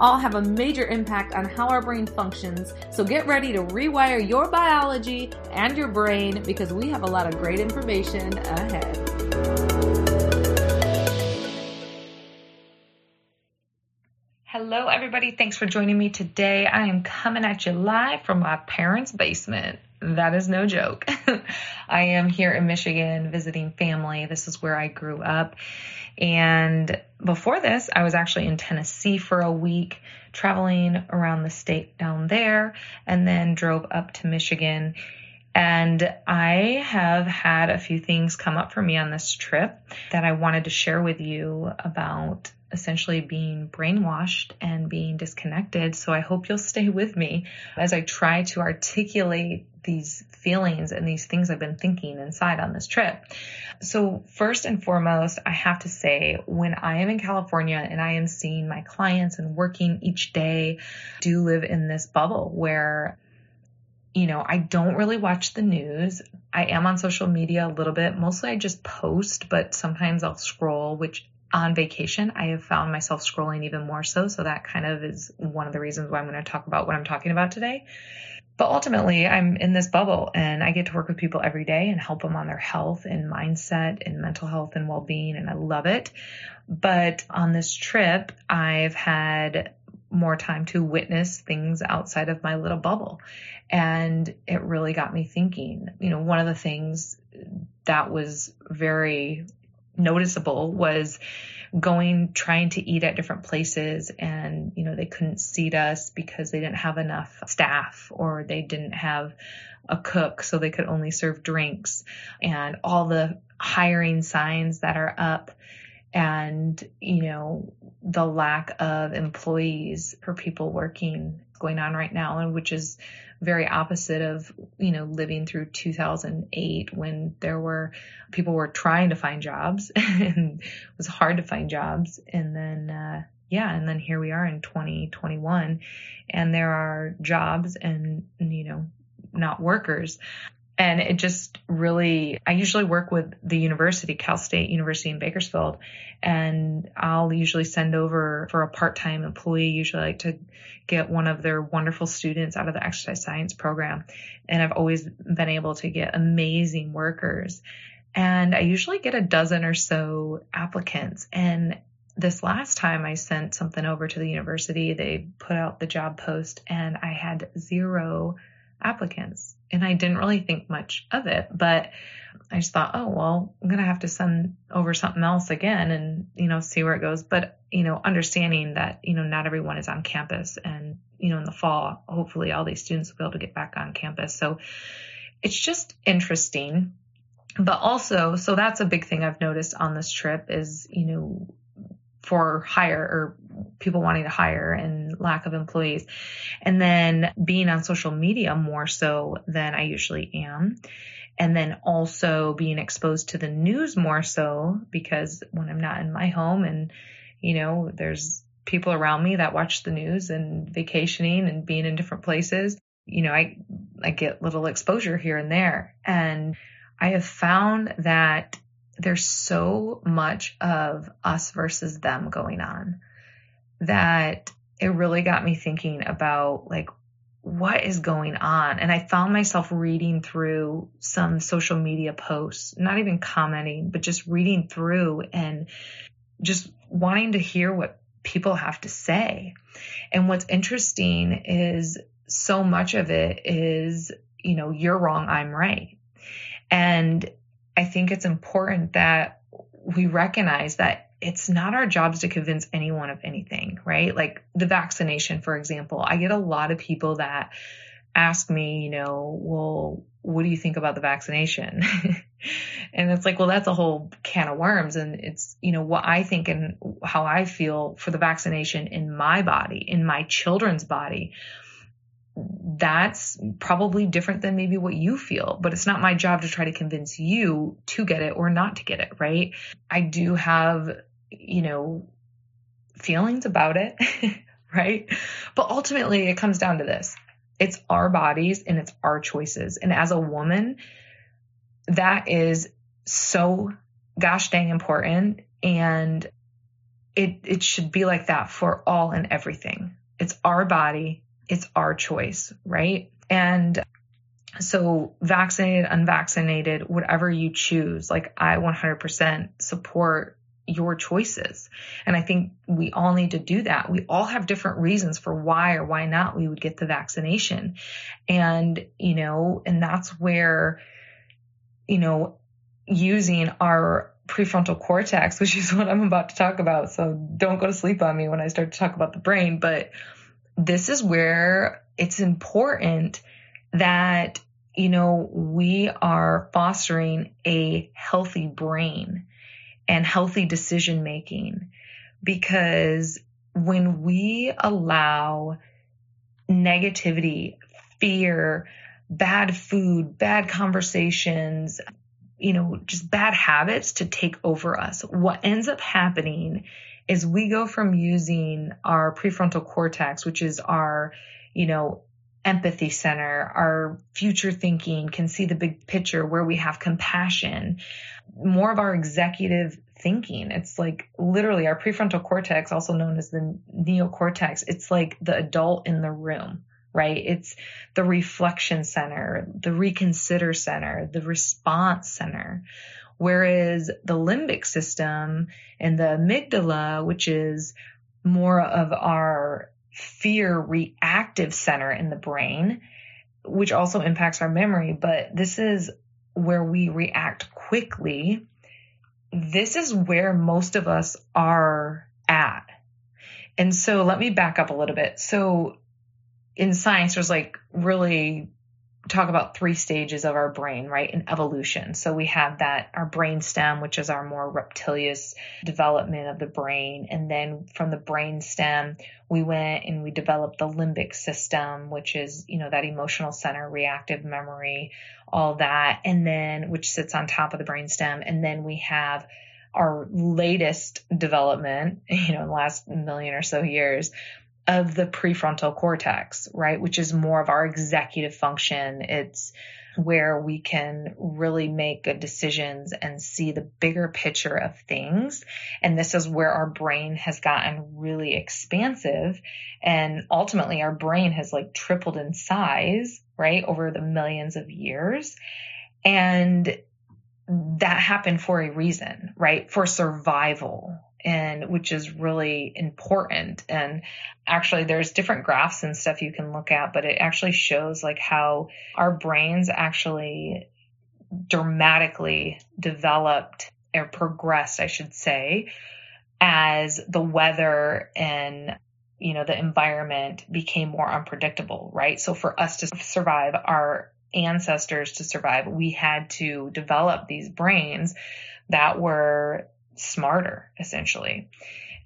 all have a major impact on how our brain functions. So get ready to rewire your biology and your brain because we have a lot of great information ahead. Hello, everybody. Thanks for joining me today. I am coming at you live from my parents' basement. That is no joke. I am here in Michigan visiting family. This is where I grew up. And before this, I was actually in Tennessee for a week, traveling around the state down there, and then drove up to Michigan. And I have had a few things come up for me on this trip that I wanted to share with you about essentially being brainwashed and being disconnected. So I hope you'll stay with me as I try to articulate these feelings and these things I've been thinking inside on this trip. So first and foremost, I have to say when I am in California and I am seeing my clients and working each day, do live in this bubble where you know, I don't really watch the news. I am on social media a little bit. Mostly I just post, but sometimes I'll scroll, which on vacation, I have found myself scrolling even more so. So that kind of is one of the reasons why I'm going to talk about what I'm talking about today. But ultimately, I'm in this bubble and I get to work with people every day and help them on their health and mindset and mental health and well being. And I love it. But on this trip, I've had more time to witness things outside of my little bubble. And it really got me thinking. You know, one of the things that was very noticeable was going trying to eat at different places and you know they couldn't seat us because they didn't have enough staff or they didn't have a cook so they could only serve drinks. And all the hiring signs that are up and you know the lack of employees for people working going on right now and which is very opposite of you know living through 2008 when there were people were trying to find jobs and it was hard to find jobs. And then uh, yeah and then here we are in 2021 and there are jobs and you know not workers and it just really, I usually work with the university, Cal State University in Bakersfield, and I'll usually send over for a part-time employee, usually like to get one of their wonderful students out of the exercise science program. And I've always been able to get amazing workers. And I usually get a dozen or so applicants. And this last time I sent something over to the university, they put out the job post and I had zero applicants. And I didn't really think much of it, but I just thought, oh, well, I'm going to have to send over something else again and, you know, see where it goes. But, you know, understanding that, you know, not everyone is on campus and, you know, in the fall, hopefully all these students will be able to get back on campus. So it's just interesting. But also, so that's a big thing I've noticed on this trip is, you know, for hire or people wanting to hire and lack of employees. And then being on social media more so than I usually am. And then also being exposed to the news more so because when I'm not in my home and, you know, there's people around me that watch the news and vacationing and being in different places, you know, I, I get little exposure here and there. And I have found that there's so much of us versus them going on that it really got me thinking about like what is going on? And i found myself reading through some social media posts not even commenting but just reading through and just wanting to hear what people have to say. And what's interesting is so much of it is you know you're wrong i'm right. And I think it's important that we recognize that it's not our jobs to convince anyone of anything, right? Like the vaccination, for example. I get a lot of people that ask me, you know, well, what do you think about the vaccination? and it's like, well, that's a whole can of worms. And it's, you know, what I think and how I feel for the vaccination in my body, in my children's body that's probably different than maybe what you feel, but it's not my job to try to convince you to get it or not to get it, right? I do have, you know, feelings about it, right? But ultimately it comes down to this. It's our bodies and it's our choices. And as a woman, that is so gosh dang important. And it, it should be like that for all and everything. It's our body. It's our choice, right? And so vaccinated, unvaccinated, whatever you choose, like I 100% support your choices. And I think we all need to do that. We all have different reasons for why or why not we would get the vaccination. And, you know, and that's where, you know, using our prefrontal cortex, which is what I'm about to talk about. So don't go to sleep on me when I start to talk about the brain. But this is where it's important that, you know, we are fostering a healthy brain and healthy decision making because when we allow negativity, fear, bad food, bad conversations, you know, just bad habits to take over us, what ends up happening is we go from using our prefrontal cortex, which is our, you know, empathy center, our future thinking, can see the big picture where we have compassion, more of our executive thinking. It's like literally our prefrontal cortex, also known as the neocortex. It's like the adult in the room, right? It's the reflection center, the reconsider center, the response center. Whereas the limbic system and the amygdala, which is more of our fear reactive center in the brain, which also impacts our memory, but this is where we react quickly, this is where most of us are at. And so let me back up a little bit. So in science, there's like really talk about three stages of our brain, right? In evolution. So we have that, our brain stem, which is our more reptilious development of the brain. And then from the brain stem, we went and we developed the limbic system, which is, you know, that emotional center, reactive memory, all that. And then, which sits on top of the brain stem. And then we have our latest development, you know, in the last million or so years, of the prefrontal cortex, right? Which is more of our executive function. It's where we can really make good decisions and see the bigger picture of things. And this is where our brain has gotten really expansive. And ultimately our brain has like tripled in size, right? Over the millions of years. And that happened for a reason, right? For survival, and which is really important. And actually there's different graphs and stuff you can look at, but it actually shows like how our brains actually dramatically developed or progressed, I should say, as the weather and you know the environment became more unpredictable, right? So for us to survive, our ancestors to survive, we had to develop these brains that were smarter, essentially.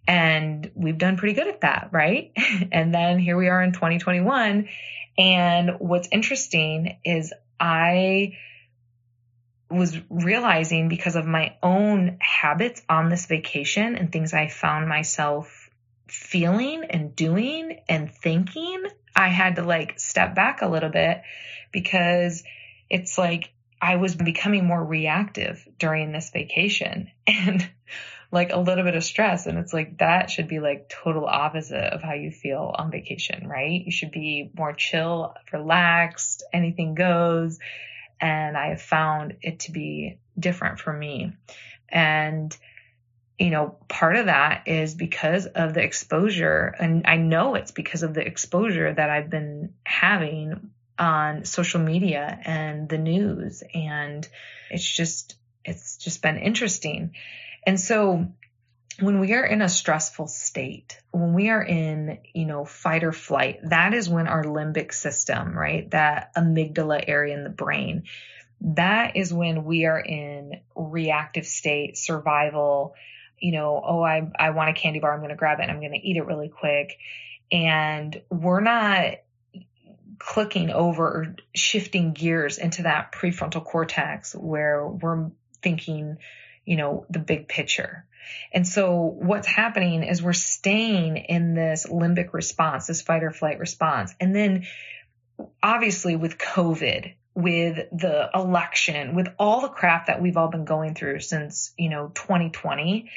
And we've done pretty good at that, right? and then here we are in 2021. And what's interesting is I was realizing because of my own habits on this vacation and things I found myself feeling and doing and thinking, I had to like step back a little bit because it's like I was becoming more reactive during this vacation and like a little bit of stress. And it's like that should be like total opposite of how you feel on vacation, right? You should be more chill, relaxed, anything goes. And I have found it to be different for me. And you know, part of that is because of the exposure. And I know it's because of the exposure that I've been having on social media and the news. And it's just, it's just been interesting. And so when we are in a stressful state, when we are in, you know, fight or flight, that is when our limbic system, right? That amygdala area in the brain, that is when we are in reactive state, survival, you know, oh, I, I want a candy bar. I'm going to grab it and I'm going to eat it really quick. And we're not clicking over or shifting gears into that prefrontal cortex where we're thinking, you know, the big picture. And so what's happening is we're staying in this limbic response, this fight or flight response. And then obviously with COVID, with the election, with all the crap that we've all been going through since, you know, 2020,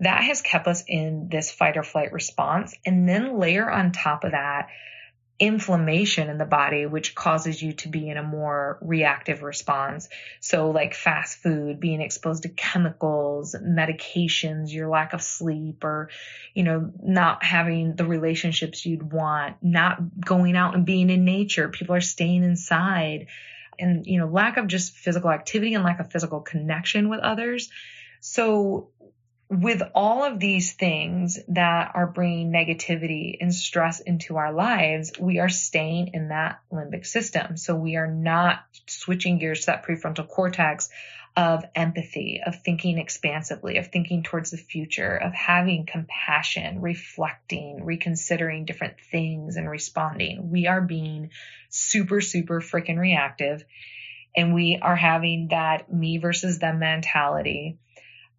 that has kept us in this fight or flight response. And then layer on top of that, inflammation in the body, which causes you to be in a more reactive response. So like fast food, being exposed to chemicals, medications, your lack of sleep, or, you know, not having the relationships you'd want, not going out and being in nature. People are staying inside and, you know, lack of just physical activity and lack of physical connection with others. So with all of these things that are bringing negativity and stress into our lives, we are staying in that limbic system. So we are not switching gears to that prefrontal cortex of empathy, of thinking expansively, of thinking towards the future, of having compassion, reflecting, reconsidering different things and responding. We are being super, super freaking reactive and we are having that me versus them mentality.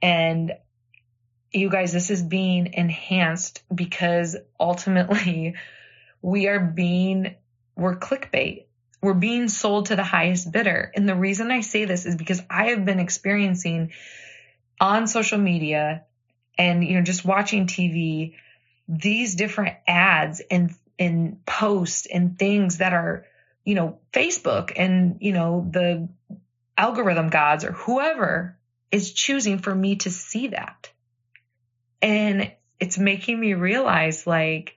And you guys, this is being enhanced because ultimately we are being, we're clickbait. We're being sold to the highest bidder. And the reason I say this is because I have been experiencing on social media and, you know, just watching TV, these different ads and, and posts and things that are, you know, Facebook and, you know, the algorithm gods or whoever is choosing for me to see that. And it's making me realize like,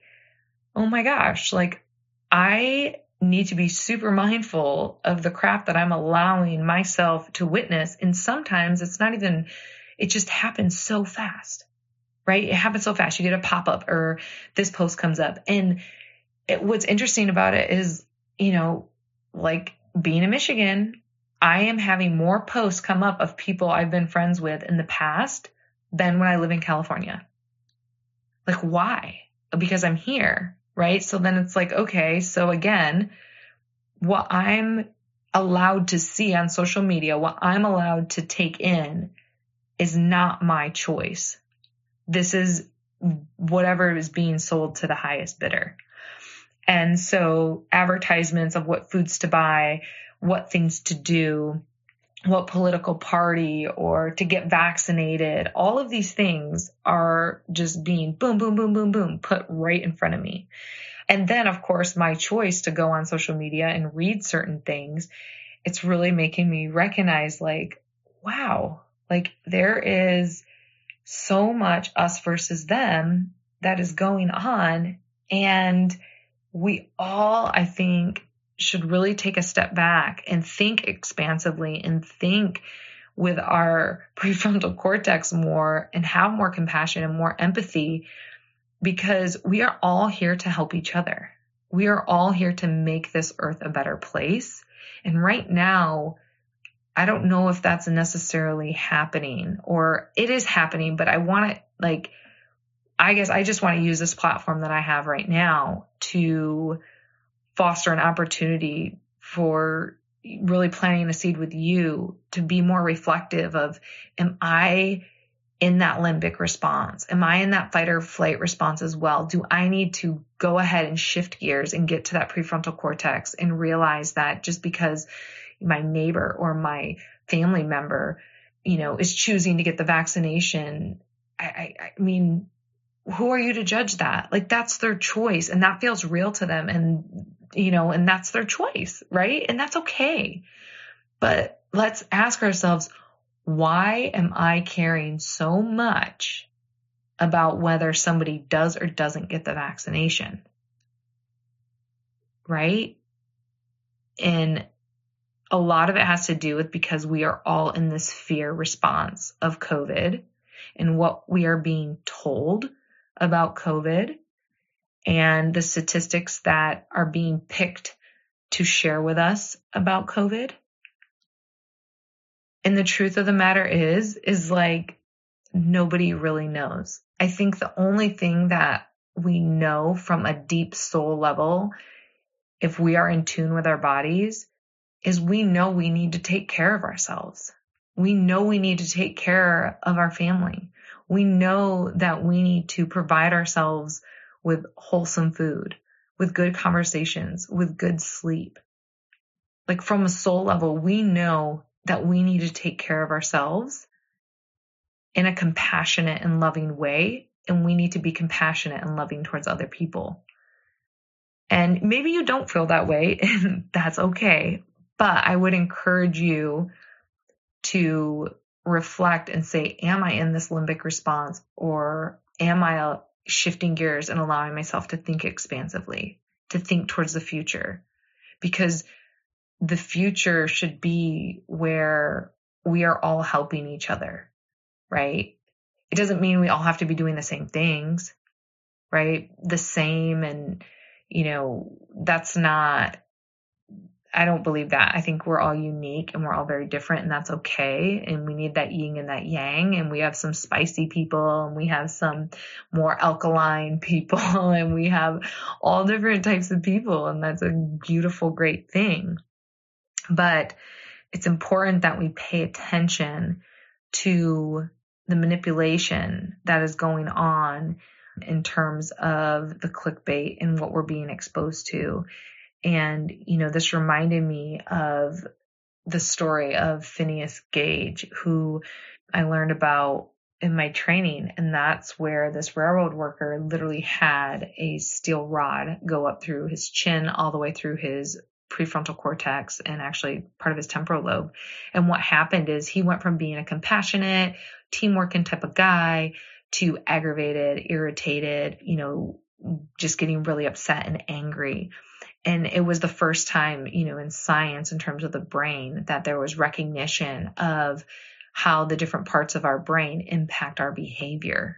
oh my gosh, like I need to be super mindful of the crap that I'm allowing myself to witness. And sometimes it's not even, it just happens so fast, right? It happens so fast. You get a pop up or this post comes up. And it, what's interesting about it is, you know, like being in Michigan, I am having more posts come up of people I've been friends with in the past than when I live in California. Like, why? Because I'm here, right? So then it's like, okay, so again, what I'm allowed to see on social media, what I'm allowed to take in is not my choice. This is whatever is being sold to the highest bidder. And so advertisements of what foods to buy, what things to do, what political party or to get vaccinated. All of these things are just being boom, boom, boom, boom, boom, put right in front of me. And then, of course, my choice to go on social media and read certain things, it's really making me recognize like, wow, like there is so much us versus them that is going on. And we all, I think, should really take a step back and think expansively and think with our prefrontal cortex more and have more compassion and more empathy because we are all here to help each other. We are all here to make this earth a better place. And right now, I don't know if that's necessarily happening or it is happening, but I want to like, I guess I just want to use this platform that I have right now to foster an opportunity for really planting a seed with you to be more reflective of, am I in that limbic response? Am I in that fight or flight response as well? Do I need to go ahead and shift gears and get to that prefrontal cortex and realize that just because my neighbor or my family member, you know, is choosing to get the vaccination, I, I, I mean, who are you to judge that? Like that's their choice and that feels real to them. And you know, and that's their choice, right? And that's okay. But let's ask ourselves, why am I caring so much about whether somebody does or doesn't get the vaccination? Right? And a lot of it has to do with because we are all in this fear response of COVID and what we are being told about COVID and the statistics that are being picked to share with us about COVID. And the truth of the matter is, is like nobody really knows. I think the only thing that we know from a deep soul level if we are in tune with our bodies is we know we need to take care of ourselves. We know we need to take care of our family. We know that we need to provide ourselves with wholesome food, with good conversations, with good sleep. Like from a soul level, we know that we need to take care of ourselves in a compassionate and loving way. And we need to be compassionate and loving towards other people. And maybe you don't feel that way, and that's okay. But I would encourage you to reflect and say, Am I in this limbic response? Or am I uh, shifting gears and allowing myself to think expansively, to think towards the future? Because the future should be where we are all helping each other, right? It doesn't mean we all have to be doing the same things, right? The same and, you know, that's not, I don't believe that. I think we're all unique and we're all very different and that's okay. And we need that yin and that yang. And we have some spicy people and we have some more alkaline people and we have all different types of people. And that's a beautiful, great thing. But it's important that we pay attention to the manipulation that is going on in terms of the clickbait and what we're being exposed to. And, you know, this reminded me of the story of Phineas Gage, who I learned about in my training. And that's where this railroad worker literally had a steel rod go up through his chin all the way through his prefrontal cortex and actually part of his temporal lobe. And what happened is he went from being a compassionate, team working type of guy to aggravated, irritated, you know, just getting really upset and angry. And it was the first time, you know, in science in terms of the brain that there was recognition of how the different parts of our brain impact our behavior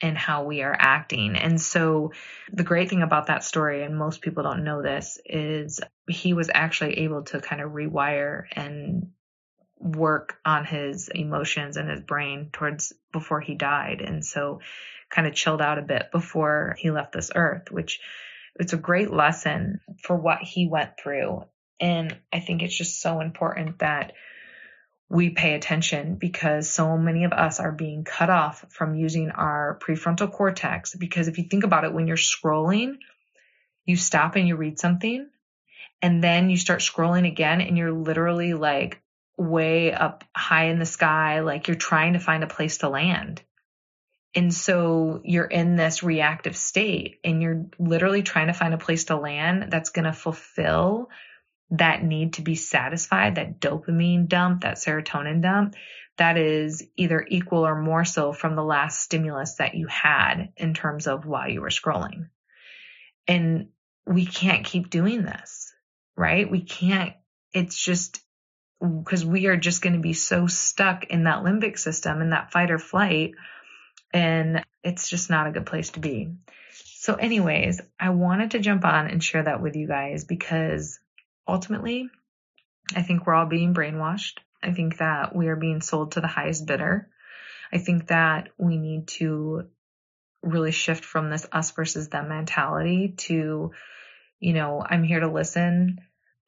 and how we are acting. And so the great thing about that story, and most people don't know this, is he was actually able to kind of rewire and work on his emotions and his brain towards before he died. And so kind of chilled out a bit before he left this earth, which it's a great lesson for what he went through. And I think it's just so important that we pay attention because so many of us are being cut off from using our prefrontal cortex. Because if you think about it, when you're scrolling, you stop and you read something, and then you start scrolling again, and you're literally like way up high in the sky, like you're trying to find a place to land. And so you're in this reactive state and you're literally trying to find a place to land that's going to fulfill that need to be satisfied, that dopamine dump, that serotonin dump, that is either equal or more so from the last stimulus that you had in terms of while you were scrolling. And we can't keep doing this, right? We can't, it's just because we are just going to be so stuck in that limbic system in that fight or flight. And it's just not a good place to be. So, anyways, I wanted to jump on and share that with you guys because ultimately, I think we're all being brainwashed. I think that we are being sold to the highest bidder. I think that we need to really shift from this us versus them mentality to, you know, I'm here to listen.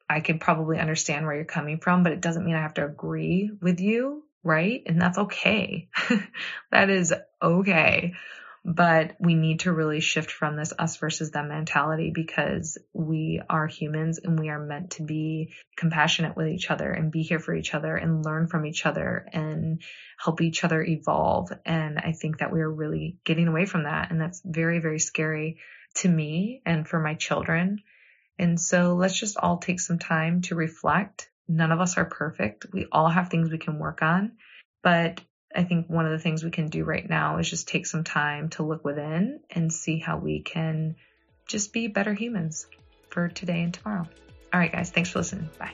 I can probably understand where you're coming from, but it doesn't mean I have to agree with you, right? And that's okay. that is okay. But we need to really shift from this us versus them mentality because we are humans and we are meant to be compassionate with each other and be here for each other and learn from each other and help each other evolve. And I think that we are really getting away from that. And that's very, very scary to me and for my children. And so let's just all take some time to reflect. None of us are perfect. We all have things we can work on, but I think one of the things we can do right now is just take some time to look within and see how we can just be better humans for today and tomorrow. All right, guys, thanks for listening. Bye.